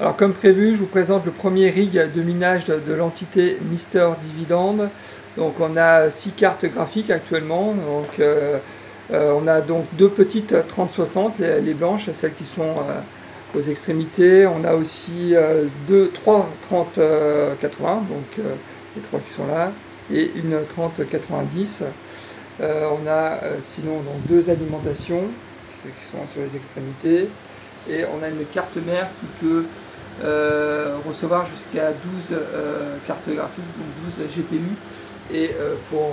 Alors comme prévu, je vous présente le premier rig de minage de, l'entité Mister Dividende. Donc on a six cartes graphiques actuellement. Donc euh, euh, on a donc deux petites 3060, les, blanches, celles qui sont aux extrémités. On a aussi deux, trois 3080, donc les trois qui sont là, et une 3090. on a sinon donc deux alimentations qui sont sur les extrémités. Et on a une carte mère qui peut euh, recevoir jusqu'à 12 euh, cartes graphiques, donc 12 GPU. Et euh, pour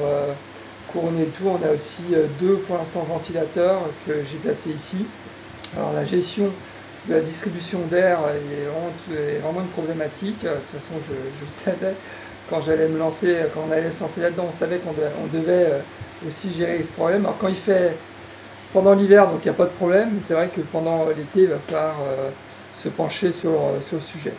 couronner le tout, on a aussi deux pour l'instant ventilateurs que j'ai placés ici. Alors la gestion de la distribution d'air est, vraiment une problématique. De toute façon, je, je le savais quand j'allais me lancer, quand on allait se lancer là-dedans, on savait qu'on devait aussi gérer ce problème. Alors quand il fait pendant l'hiver, donc il n'y a pas de problème, c'est vrai que pendant l'été, il va falloir se pencher sur, euh, sur le sujet.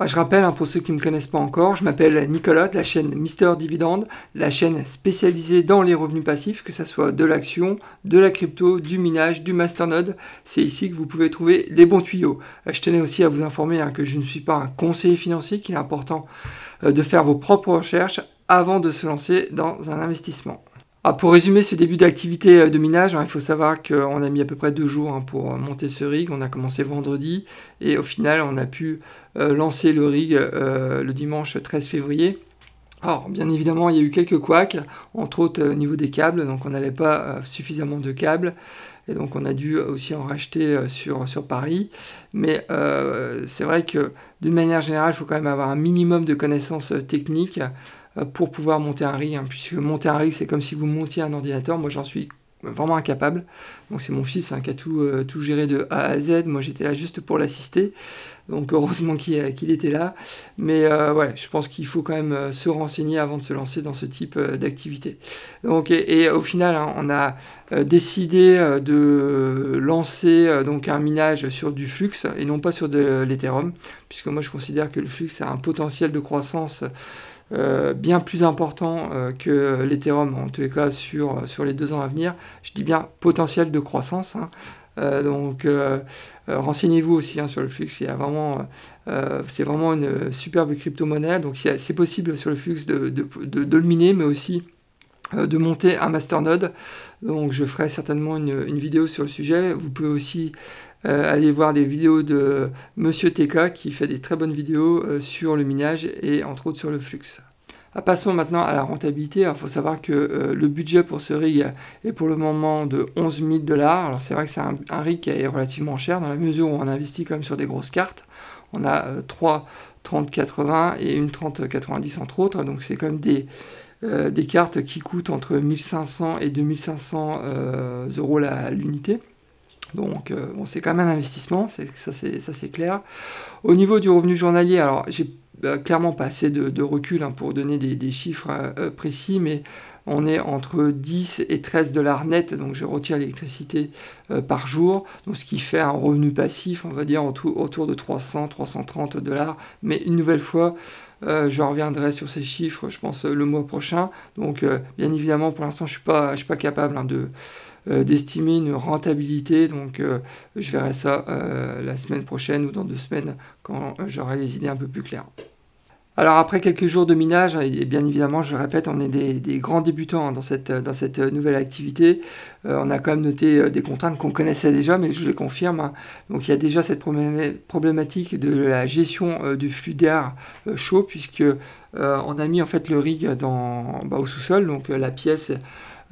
Ah, je rappelle, hein, pour ceux qui ne me connaissent pas encore, je m'appelle Nicolas de la chaîne Mister Dividende, la chaîne spécialisée dans les revenus passifs, que ce soit de l'action, de la crypto, du minage, du masternode. C'est ici que vous pouvez trouver les bons tuyaux. Euh, je tenais aussi à vous informer hein, que je ne suis pas un conseiller financier, qu'il est important euh, de faire vos propres recherches avant de se lancer dans un investissement. Ah, pour résumer ce début d'activité euh, de minage, hein, il faut savoir qu'on a mis à peu près deux jours hein, pour euh, monter ce rig. On a commencé vendredi et au final on a pu euh, lancer le rig le dimanche 13 février. Alors bien évidemment il y a eu quelques couacs, entre autres au niveau des câbles, donc on n'avait pas suffisamment de câbles. Et donc on a dû aussi en racheter sur, sur Paris. Mais c'est vrai que d'une manière générale, il faut quand même avoir un minimum de connaissances techniques pour pouvoir monter un rig, hein, puisque monter un rig, c'est comme si vous montiez un ordinateur. Moi, j'en suis vraiment incapable. Donc c'est mon fils hein, qui a tout, euh, tout géré de A à Z. Moi j'étais là juste pour l'assister. Donc heureusement qu'il était là. Mais euh, ouais, je pense qu'il faut quand même se renseigner avant de se lancer dans ce type d'activité. Donc et, au final, hein, on a décidé de lancer donc un minage sur du flux et non pas sur de l'Ethereum, puisque moi je considère que le flux a un potentiel de croissance euh, bien plus important euh, que l'Ethereum, en tous les cas sur, sur les deux ans à venir. Je dis bien potentiel de croissance. Hein. Euh, donc renseignez-vous aussi hein, sur le flux. C'est vraiment une superbe crypto-monnaie. Donc c'est possible sur le flux de, de, de, le miner, mais aussi de monter un masternode. Donc je ferai certainement une, une, vidéo sur le sujet. Vous pouvez aussi euh, allez voir des vidéos de Monsieur TK qui fait des très bonnes vidéos euh, sur le minage et entre autres sur le flux. Ah, passons maintenant à la rentabilité. Il faut savoir que euh, le budget pour ce rig est pour le moment de 11 000 dollars. Alors c'est vrai que c'est un, rig qui est relativement cher dans la mesure où on investit même sur des grosses cartes. On a 3 30-80 et une 30-90 entre autres. Donc c'est quand même des, des cartes qui coûtent entre 1500 et 2500 euros l'unité. Donc euh, bon, c'est quand même un investissement, ça c'est clair. Au niveau du revenu journalier, alors j'ai euh, clairement pas assez de, recul hein, pour donner des, chiffres euh, précis, mais on est entre 10 et 13 dollars net, donc je retire l'électricité par jour, ce qui fait un revenu passif, on va dire autour, de 300, 330 dollars. Mais une nouvelle fois, je reviendrai sur ces chiffres, je pense, le mois prochain. Donc, bien évidemment, pour l'instant, je ne suis, pas capable hein, de, d'estimer une rentabilité. Donc euh, je verrai ça euh, la semaine prochaine ou dans deux semaines quand j'aurai les idées un peu plus claires. Alors après quelques jours de minage, et bien évidemment, je répète, on est des, grands débutants dans cette, dans cette nouvelle activité. on a quand même noté des contraintes qu'on connaissait déjà, mais je les confirme. Hein. Donc il y a déjà cette problématique de la gestion du flux d'air chaud, puisque on a mis en fait le rig dans, bah, au sous-sol, donc la pièce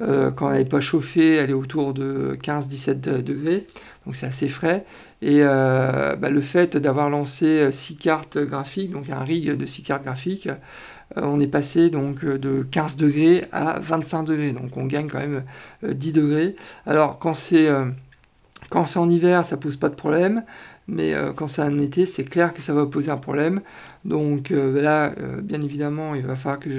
euh, quand elle n'est pas chauffée, elle est autour de 15-17 degrés, donc c'est assez frais. Et euh, bah, le fait d'avoir lancé 6 cartes graphiques, donc un rig de 6 cartes graphiques, euh, on est passé donc de 15 degrés à 25 degrés, donc on gagne quand même 10 degrés. Alors quand c'est quand c'est en hiver, ça pose pas de problème, mais quand c'est en été, c'est clair que ça va poser un problème. Donc là, bien évidemment, il va falloir que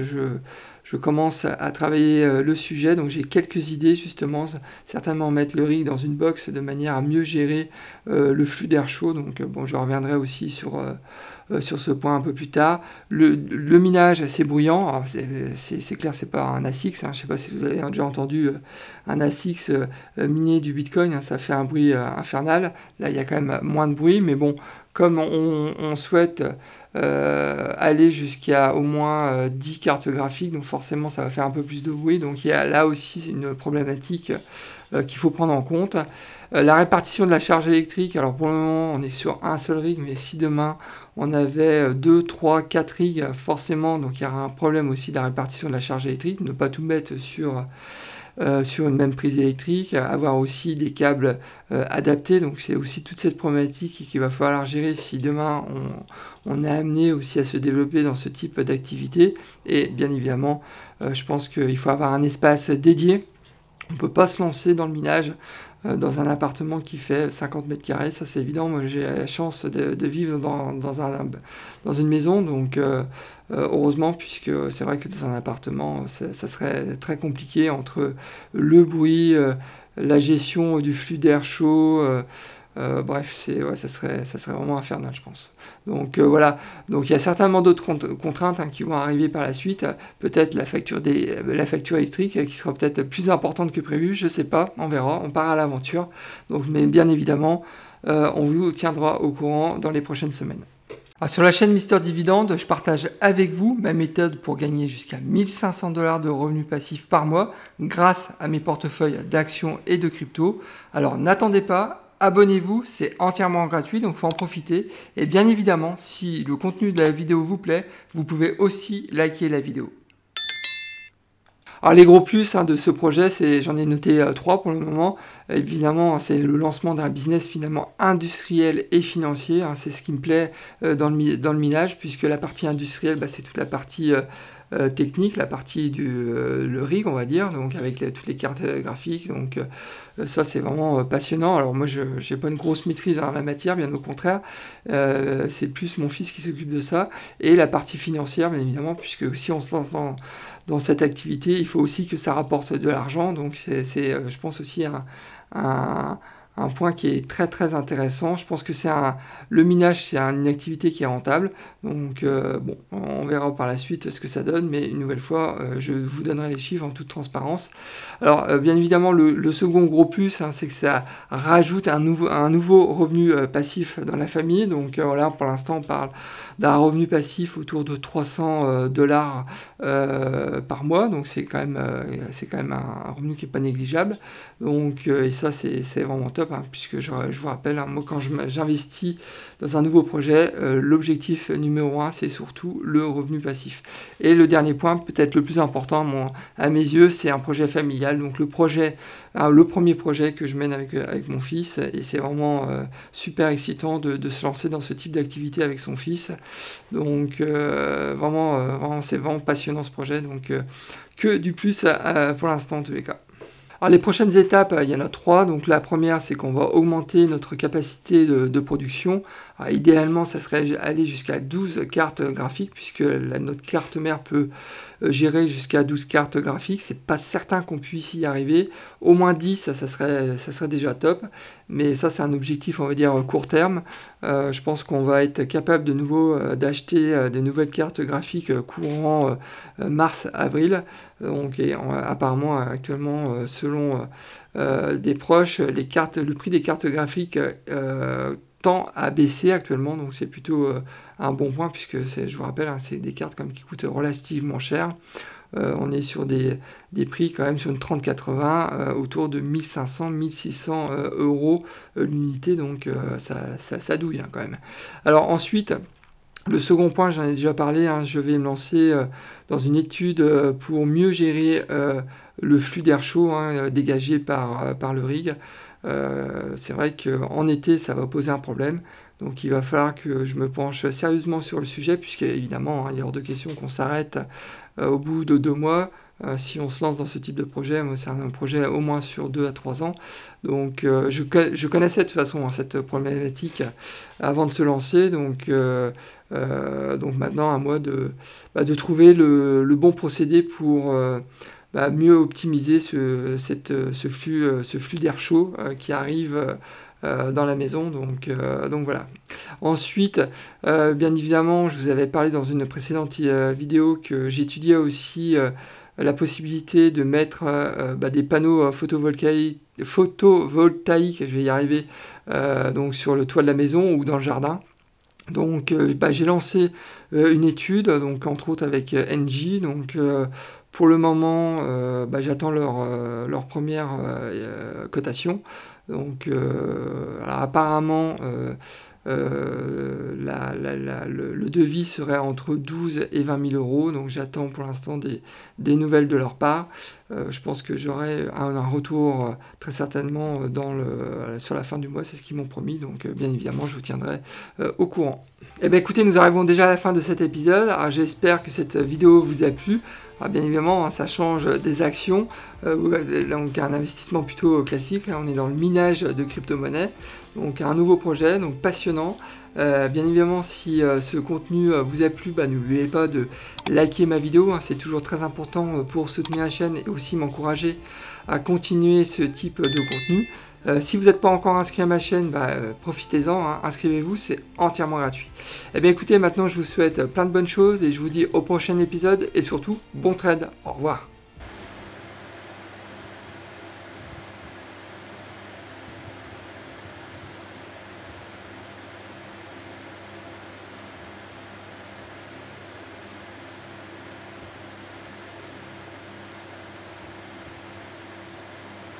je commence à, travailler euh, le sujet. Donc j'ai quelques idées justement, certainement mettre le rig dans une box de manière à mieux gérer euh, le flux d'air chaud. Donc euh, je reviendrai aussi sur, ce point un peu plus tard. Le, minage, c'est bruyant. C'est clair, c'est pas un ASIC. Hein. Je ne sais pas si vous avez déjà entendu un ASIC miné du Bitcoin. Hein. ça fait un bruit infernal. Là, il y a quand même moins de bruit. Mais bon, comme on, souhaite aller jusqu'à au moins 10 cartes graphiques, donc forcément, ça va faire un peu plus de bruit. Donc il y a là aussi une problématique qu'il faut prendre en compte. Euh, la répartition de la charge électrique, alors pour le moment on est sur un seul rig, mais si demain on avait 2, 3, 4 rigs, forcément, donc il y aura un problème aussi de la répartition de la charge électrique, ne pas tout mettre sur, euh, sur une même prise électrique, avoir aussi des câbles euh, adaptés, donc c'est aussi toute cette problématique qu'il va falloir gérer si demain on, on, est amené aussi à se développer dans ce type d'activité, et bien évidemment, je pense qu'il faut avoir un espace dédié. On ne peut pas se lancer dans le minage euh, dans un appartement qui fait 50 mètres carrés, ça c'est évident. Moi j'ai la chance de, vivre dans, dans, un, dans, une maison, donc euh, euh, heureusement, puisque c'est vrai que dans un appartement, ça serait très compliqué entre le bruit, la gestion du flux d'air chaud. Euh, bref, c'est, ça, serait, ça serait vraiment infernal, je pense. Donc euh, voilà, donc il y a certainement d'autres contraintes hein, qui vont arriver par la suite. Peut-être la facture, des, euh, électrique qui sera peut-être plus importante que prévu, je sais pas, on verra, on part à l'aventure. Mais bien évidemment, on vous tiendra au courant dans les prochaines semaines. sur la chaîne Mister Dividende, je partage avec vous ma méthode pour gagner jusqu'à 1500 dollars de revenus passifs par mois grâce à mes portefeuilles d'actions et de crypto. Alors n'attendez pas, abonnez-vous, c'est entièrement gratuit, donc faut en profiter. Et bien évidemment, si le contenu de la vidéo vous plaît, vous pouvez aussi liker la vidéo. Alors les gros plus hein, de ce projet, c'est j'en ai noté euh, trois pour le moment. Évidemment, c'est le lancement d'un business finalement industriel et financier. Hein. c'est ce qui me plaît euh, dans, le, dans minage, puisque la partie industrielle, bah, c'est toute la partie euh, euh, technique, la partie du euh, rig, on va dire, donc avec toutes les cartes graphiques. Donc euh, ça, c'est vraiment passionnant. Alors moi, je n'ai pas une grosse maîtrise en la matière, bien au contraire. c'est plus mon fils qui s'occupe de ça. Et la partie financière, bien évidemment, puisque si on se lance dans, cette activité, il faut aussi que ça rapporte de l'argent. Donc c'est, je pense aussi un point qui est très très intéressant. Je pense que c'est un le minage, c'est une activité qui est rentable. Donc euh, bon, on verra par la suite ce que ça donne, mais une nouvelle fois, euh, je vous donnerai les chiffres en toute transparence. Alors euh, bien évidemment, le, second gros plus, hein, c'est que ça rajoute un nouveau un nouveau revenu passif dans la famille. Donc voilà, pour l'instant, on parle d'un revenu passif autour de 300 dollars par mois. Donc c'est quand même c'est quand même un, revenu qui est pas négligeable. Donc et ça c'est vraiment top Puisque je, vous rappelle, moi quand j'investis dans un nouveau projet, euh, l'objectif numéro un, c'est surtout le revenu passif. Et le dernier point, peut-être le plus important à, mes yeux, c'est un projet familial. Donc le projet, hein, le premier projet que je mène avec, avec mon fils, et c'est vraiment euh, super excitant de, se lancer dans ce type d'activité avec son fils. Donc euh, vraiment, vraiment c'est vraiment passionnant ce projet. Donc que du plus pour l'instant en tous les cas les prochaines étapes, euh, il y en a trois. Donc la première, c'est qu'on va augmenter notre capacité de, production. idéalement, ça serait aller jusqu'à 12 cartes graphiques, puisque notre carte mère peut euh, gérer jusqu'à 12 cartes graphiques. C'est pas certain qu'on puisse y arriver. Au moins 10, ça, serait, ça serait déjà top. Mais ça, c'est un objectif, on va dire, court terme. Euh, je pense qu'on va être capable de nouveau d'acheter des nouvelles cartes graphiques courant mars-avril. Donc, apparemment, actuellement, selon des proches, les cartes, le prix des cartes graphiques tend à baisser actuellement, donc c'est plutôt un bon point puisque je vous rappelle, hein, c'est des cartes comme qui coûtent relativement cher. Euh, on est sur des, prix quand même sur une 3080 euh, autour de 1500-1600 euh, euros l'unité, donc ça, ça, douille hein, quand même. Alors ensuite, le second point, j'en ai déjà parlé, hein, je vais me lancer dans une étude pour mieux gérer le flux d'air chaud dégagé par, par le rig. c'est vrai qu'en été, ça va poser un problème. Donc il va falloir que je me penche sérieusement sur le sujet, puisque évidemment, hein, il est hors de question qu'on s'arrête euh, au bout de deux mois. Euh, si on se lance dans ce type de projet, c'est un projet au moins sur deux à trois ans. Donc euh, je, je, connaissais de toute façon hein, cette problématique avant de se lancer. Donc, donc maintenant, à moi de, bah, de trouver le, bon procédé pour bah, mieux optimiser ce, flux, ce flux d'air chaud qui arrive dans la maison. Donc, donc voilà. Ensuite, bien évidemment, je vous avais parlé dans une précédente vidéo que j'étudiais aussi la possibilité de mettre bah, des panneaux photovoltaïques, je vais y arriver, donc sur le toit de la maison ou dans le jardin. Donc bah, j'ai lancé une étude, donc entre autres avec NG, donc pour le moment, euh, bah, j'attends leur, euh, première euh, cotation. Donc, apparemment, le, devis serait entre 12 et 20 000 euros. Donc, j'attends pour l'instant des, nouvelles de leur part. je pense que j'aurai un, retour très certainement sur la fin du mois. C'est ce qu'ils m'ont promis. Donc, bien évidemment, je vous tiendrai au courant. Eh bien écoutez, nous arrivons déjà à la fin de cet épisode. J'espère que cette vidéo vous a plu. bien évidemment, hein, ça change des actions, euh, donc un investissement plutôt classique. On est dans le minage de crypto-monnaies. Donc un nouveau projet, donc passionnant. Euh, bien évidemment, si euh, ce contenu vous a plu, bah, n'oubliez pas de liker ma vidéo. Hein. C'est toujours très important pour soutenir la chaîne et aussi m'encourager à continuer ce type de contenu. Euh, si vous n'êtes pas encore inscrit à ma chaîne, bah, euh, profitez-en, hein. inscrivez-vous, c'est entièrement gratuit. Eh bien écoutez, maintenant je vous souhaite plein de bonnes choses et je vous dis au prochain épisode et surtout, bon trade, au revoir.